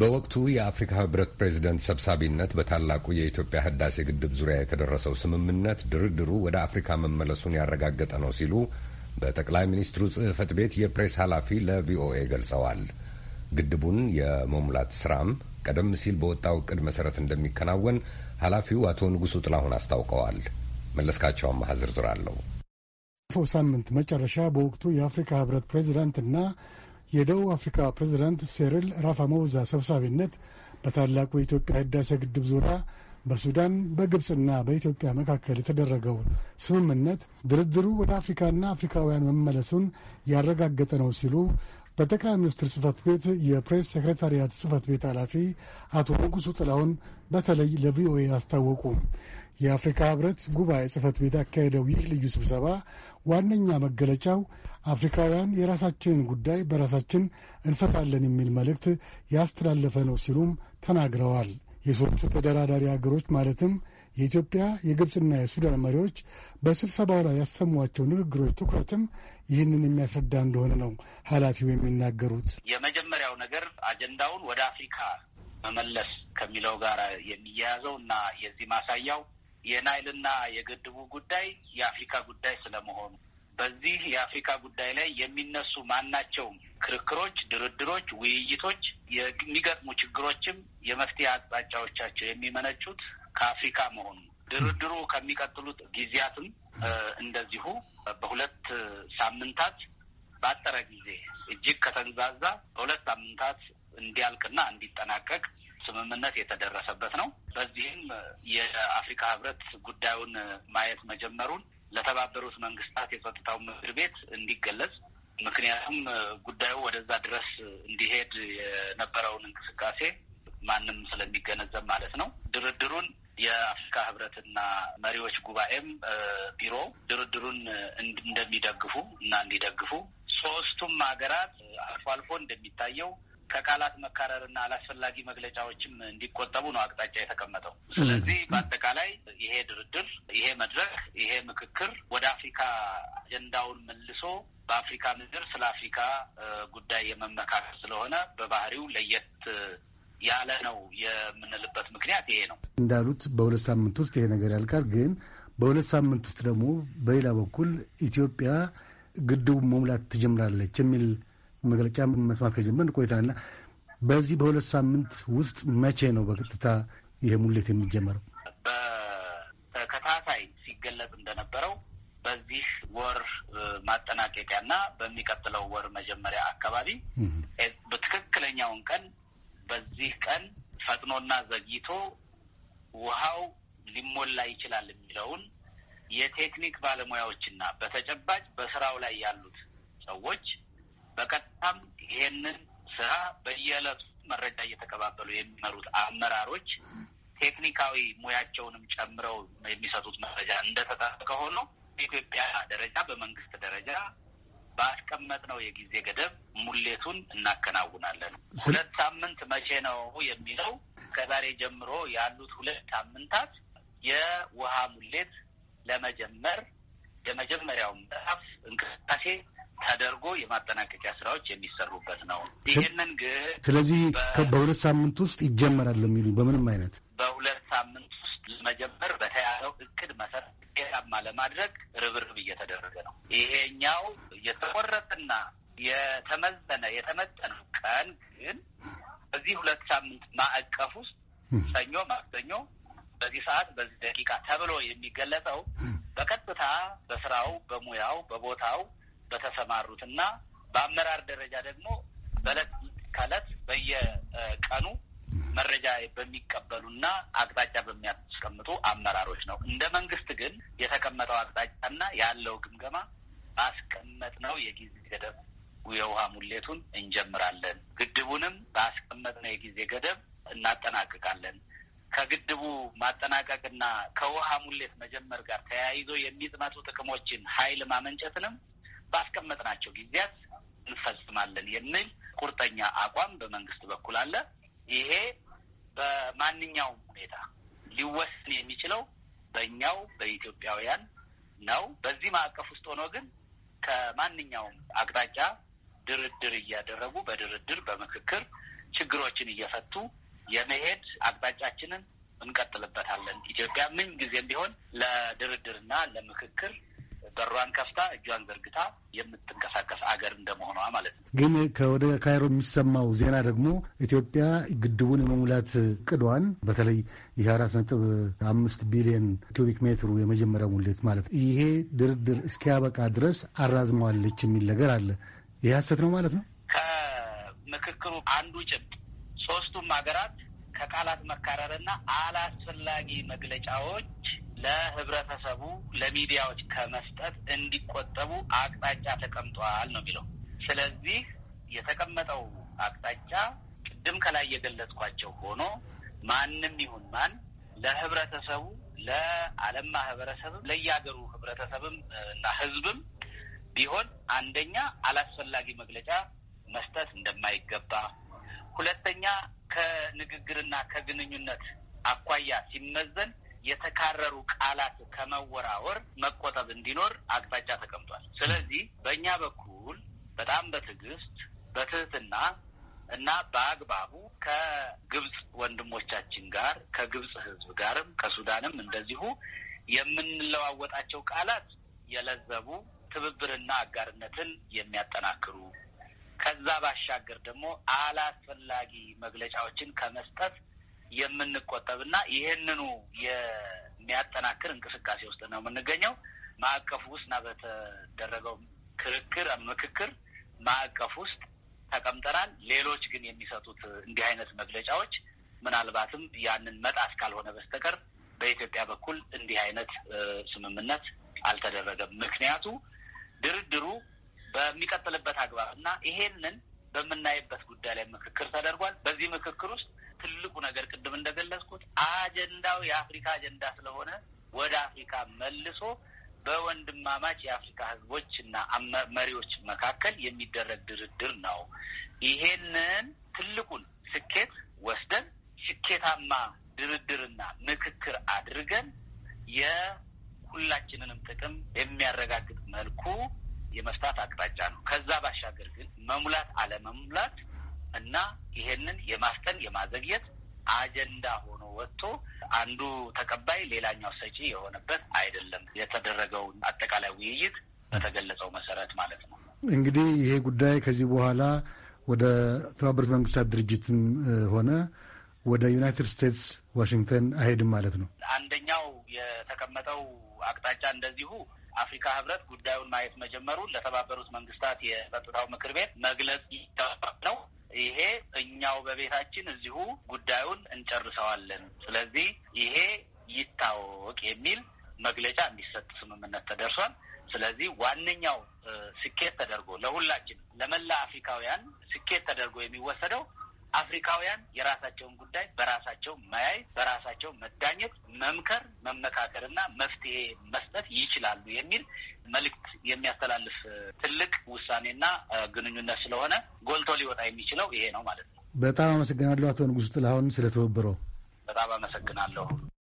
በወቅቱ የአፍሪካ ህብረት ፕሬዚደንት ሰብሳቢነት በታላቁ የኢትዮጵያ ህዳሴ ግድብ ዙሪያ የተደረሰው ስምምነት ድርድሩ ወደ አፍሪካ መመለሱን ያረጋገጠ ነው ሲሉ በጠቅላይ ሚኒስትሩ ጽህፈት ቤት የፕሬስ ኃላፊ ለቪኦኤ ገልጸዋል። ግድቡን የመሙላት ስራም ቀደም ሲል በወጣው እቅድ መሰረት እንደሚከናወን ኃላፊው አቶ ንጉሱ ጥላሁን አስታውቀዋል። መለስካቸው አማሃ ዝርዝር አለው። ባለፈው ሳምንት መጨረሻ በወቅቱ የአፍሪካ ህብረት ፕሬዚዳንትና የደቡብ አፍሪካ ፕሬዚዳንት ሴሪል ራማፎዛ ሰብሳቢነት በታላቁ የኢትዮጵያ ህዳሴ ግድብ ዙሪያ በሱዳን በግብፅና በኢትዮጵያ መካከል የተደረገው ስምምነት ድርድሩ ወደ አፍሪካና አፍሪካውያን መመለሱን ያረጋገጠ ነው ሲሉ በጠቅላይ ሚኒስትር ጽህፈት ቤት የፕሬስ ሴክሬታሪያት ጽህፈት ቤት ኃላፊ አቶ ንጉሱ ጥላሁን በተለይ ለቪኦኤ አስታወቁ። የአፍሪካ ህብረት ጉባኤ ጽህፈት ቤት ያካሄደው ይህ ልዩ ስብሰባ ዋነኛ መገለጫው አፍሪካውያን የራሳችንን ጉዳይ በራሳችን እንፈታለን የሚል መልእክት ያስተላለፈ ነው ሲሉም ተናግረዋል። የሶስቱ ተደራዳሪ አገሮች ማለትም የኢትዮጵያ የግብፅና የሱዳን መሪዎች በስብሰባው ላይ ያሰሟቸው ንግግሮች ትኩረትም ይህንን የሚያስረዳ እንደሆነ ነው ኃላፊው የሚናገሩት። የመጀመሪያው ነገር አጀንዳውን ወደ አፍሪካ መመለስ ከሚለው ጋር የሚያያዘው እና የዚህ ማሳያው የናይልና የግድቡ ጉዳይ የአፍሪካ ጉዳይ ስለመሆኑ በዚህ የአፍሪካ ጉዳይ ላይ የሚነሱ ማናቸውም ክርክሮች፣ ድርድሮች፣ ውይይቶች የሚገጥሙ ችግሮችም የመፍትሄ አቅጣጫዎቻቸው የሚመነጩት ከአፍሪካ መሆኑ ድርድሩ ከሚቀጥሉት ጊዜያትም እንደዚሁ በሁለት ሳምንታት ባጠረ ጊዜ እጅግ ከተንዛዛ በሁለት ሳምንታት እንዲያልቅና እንዲጠናቀቅ ስምምነት የተደረሰበት ነው። በዚህም የአፍሪካ ሕብረት ጉዳዩን ማየት መጀመሩን ለተባበሩት መንግስታት የጸጥታው ምክር ቤት እንዲገለጽ ምክንያቱም ጉዳዩ ወደዛ ድረስ እንዲሄድ የነበረውን እንቅስቃሴ ማንም ስለሚገነዘብ ማለት ነው። ድርድሩን የአፍሪካ ህብረትና መሪዎች ጉባኤም ቢሮ ድርድሩን እንደሚደግፉ እና እንዲደግፉ ሶስቱም ሀገራት አልፎ አልፎ እንደሚታየው ከቃላት መካረርና አላስፈላጊ መግለጫዎችም እንዲቆጠቡ ነው አቅጣጫ የተቀመጠው። ስለዚህ በአጠቃላይ ይሄ ድርድር፣ ይሄ መድረክ፣ ይሄ ምክክር ወደ አፍሪካ አጀንዳውን መልሶ በአፍሪካ ምድር ስለ አፍሪካ ጉዳይ የመመካከል ስለሆነ በባህሪው ለየት ያለ ነው የምንልበት ምክንያት ይሄ ነው። እንዳሉት በሁለት ሳምንት ውስጥ ይሄ ነገር ያልቃል። ግን በሁለት ሳምንት ውስጥ ደግሞ በሌላ በኩል ኢትዮጵያ ግድቡ መሙላት ትጀምራለች የሚል መግለጫ መስማት ከጀመርን ቆይተናልና በዚህ በሁለት ሳምንት ውስጥ መቼ ነው በቀጥታ ይሄ ሙሌት የሚጀመረው? በተከታታይ ሲገለጽ እንደነበረው በዚህ ወር ማጠናቀቂያና በሚቀጥለው ወር መጀመሪያ አካባቢ በትክክለኛውን ቀን በዚህ ቀን ፈጥኖና ዘግይቶ ውሃው ሊሞላ ይችላል የሚለውን የቴክኒክ ባለሙያዎችና በተጨባጭ በስራው ላይ ያሉት ሰዎች በቀጥታም ይሄንን ስራ በየዕለቱ መረጃ እየተቀባበሉ የሚመሩት አመራሮች ቴክኒካዊ ሙያቸውንም ጨምረው የሚሰጡት መረጃ እንደተጠበቀ ሆኖ በኢትዮጵያ ደረጃ በመንግስት ደረጃ ባስቀመጥነው የጊዜ ገደብ ሙሌቱን እናከናውናለን። ሁለት ሳምንት መቼ ነው የሚለው ከዛሬ ጀምሮ ያሉት ሁለት ሳምንታት የውሃ ሙሌት ለመጀመር የመጀመሪያው ምዕራፍ እንቅስቃሴ ተደርጎ የማጠናቀቂያ ስራዎች የሚሰሩበት ነው። ይህንን ግን ስለዚህ በሁለት ሳምንት ውስጥ ይጀመራል የሚሉ በምንም አይነት በሁለት ሳምንት ውስጥ ለመጀመር በተያዘው እቅድ መሰረት ውጤታማ ለማድረግ ርብርብ እየተደረገ ነው። ይሄኛው የተቆረጠና የተመዘነ የተመጠነው ቀን ግን በዚህ ሁለት ሳምንት ማዕቀፍ ውስጥ ሰኞ፣ ማክሰኞ በዚህ ሰዓት በዚህ ደቂቃ ተብሎ የሚገለጸው በቀጥታ በስራው በሙያው በቦታው በተሰማሩትና በአመራር ደረጃ ደግሞ በዕለት ከዕለት በየቀኑ መረጃ በሚቀበሉና አቅጣጫ በሚያስቀምጡ አመራሮች ነው። እንደ መንግስት ግን የተቀመጠው አቅጣጫና ያለው ግምገማ ባስቀመጥነው የጊዜ ገደብ የውሃ ሙሌቱን እንጀምራለን። ግድቡንም ባስቀመጥነው የጊዜ ገደብ እናጠናቅቃለን። ከግድቡ ማጠናቀቅና ከውሃ ሙሌት መጀመር ጋር ተያይዞ የሚጥመጡ ጥቅሞችን ኃይል ማመንጨትንም ባስቀመጥናቸው ጊዜያት እንፈጽማለን የሚል ቁርጠኛ አቋም በመንግስት በኩል አለ። ይሄ በማንኛውም ሁኔታ ሊወሰን የሚችለው በእኛው በኢትዮጵያውያን ነው። በዚህ ማዕቀፍ ውስጥ ሆኖ ግን ከማንኛውም አቅጣጫ ድርድር እያደረጉ በድርድር በምክክር ችግሮችን እየፈቱ የመሄድ አቅጣጫችንን እንቀጥልበታለን። ኢትዮጵያ ምን ጊዜም ቢሆን ለድርድርና ለምክክር በሯን ከፍታ እጇን ዘርግታ የምትንቀሳቀስ አገር እንደመሆኗ ማለት ነው። ግን ከወደ ካይሮ የሚሰማው ዜና ደግሞ ኢትዮጵያ ግድቡን የመሙላት እቅዷን በተለይ ይህ አራት ነጥብ አምስት ቢሊዮን ኪዩቢክ ሜትሩ የመጀመሪያው ሙሌት ማለት ይሄ ድርድር እስኪያበቃ ድረስ አራዝመዋለች የሚል ነገር አለ። ይህ ሀሰት ነው ማለት ነው። ከምክክሩ አንዱ ጭብጥ ሶስቱም ሀገራት ከቃላት መካረርና አላስፈላጊ መግለጫዎች ለህብረተሰቡ ለሚዲያዎች ከመስጠት እንዲቆጠቡ አቅጣጫ ተቀምጧል ነው የሚለው። ስለዚህ የተቀመጠው አቅጣጫ ቅድም ከላይ የገለጽኳቸው ሆኖ ማንም ይሁን ማን ለህብረተሰቡ ለዓለም ማህበረሰብም ለየሀገሩ ህብረተሰብም እና ህዝብም ቢሆን አንደኛ አላስፈላጊ መግለጫ መስጠት እንደማይገባ፣ ሁለተኛ ከንግግርና ከግንኙነት አኳያ ሲመዘን የተካረሩ ቃላት ከመወራወር መቆጠብ እንዲኖር አቅጣጫ ተቀምጧል። ስለዚህ በእኛ በኩል በጣም በትዕግስት በትህትና እና በአግባቡ ከግብፅ ወንድሞቻችን ጋር ከግብፅ ህዝብ ጋርም ከሱዳንም እንደዚሁ የምንለዋወጣቸው ቃላት የለዘቡ ትብብርና አጋርነትን የሚያጠናክሩ ከዛ ባሻገር ደግሞ አላስፈላጊ መግለጫዎችን ከመስጠት የምንቆጠብና ይህንኑ የሚያጠናክር እንቅስቃሴ ውስጥ ነው የምንገኘው። ማዕቀፍ ውስጥና በተደረገው ክርክር ምክክር ማዕቀፍ ውስጥ ተቀምጠናል። ሌሎች ግን የሚሰጡት እንዲህ አይነት መግለጫዎች ምናልባትም ያንን መጣስ ካልሆነ በስተቀር በኢትዮጵያ በኩል እንዲህ አይነት ስምምነት አልተደረገም። ምክንያቱ ድርድሩ በሚቀጥልበት አግባብ እና ይሄንን በምናይበት ጉዳይ ላይ ምክክር ተደርጓል። በዚህ ምክክር ውስጥ ትልቁ ነገር ቅድም እንደገለጽኩት አጀንዳው የአፍሪካ አጀንዳ ስለሆነ ወደ አፍሪካ መልሶ በወንድማማች የአፍሪካ ሕዝቦች እና መሪዎች መካከል የሚደረግ ድርድር ነው። ይሄንን ትልቁን ስኬት ወስደን ስኬታማ ድርድርና ምክክር አድርገን የሁላችንንም ጥቅም የሚያረጋግጥ መልኩ የመፍታት አቅጣጫ ነው። ከዛ ባሻገር ግን መሙላት አለመሙላት እና ይሄንን የማስጠን የማዘግየት አጀንዳ ሆኖ ወጥቶ አንዱ ተቀባይ ሌላኛው ሰጪ የሆነበት አይደለም። የተደረገውን አጠቃላይ ውይይት በተገለጸው መሰረት ማለት ነው። እንግዲህ ይሄ ጉዳይ ከዚህ በኋላ ወደ ተባበሩት መንግስታት ድርጅትም ሆነ ወደ ዩናይትድ ስቴትስ ዋሽንግተን አይሄድም ማለት ነው። አንደኛው የተቀመጠው አቅጣጫ እንደዚሁ አፍሪካ ህብረት ጉዳዩን ማየት መጀመሩን ለተባበሩት መንግስታት የጸጥታው ምክር ቤት መግለጽ ነው። ይሄ እኛው በቤታችን እዚሁ ጉዳዩን እንጨርሰዋለን። ስለዚህ ይሄ ይታወቅ የሚል መግለጫ እንዲሰጥ ስምምነት ተደርሷል። ስለዚህ ዋነኛው ስኬት ተደርጎ ለሁላችን ለመላ አፍሪካውያን ስኬት ተደርጎ የሚወሰደው አፍሪካውያን የራሳቸውን ጉዳይ በራሳቸው መያይ፣ በራሳቸው መዳኘት፣ መምከር፣ መመካከርና መፍትሄ መስጠት ይችላሉ የሚል መልእክት የሚያስተላልፍ ትልቅ ውሳኔና ግንኙነት ስለሆነ ጎልቶ ሊወጣ የሚችለው ይሄ ነው ማለት ነው። በጣም አመሰግናለሁ አቶ ንጉሱ ጥላሁን ስለተወበረው። በጣም አመሰግናለሁ።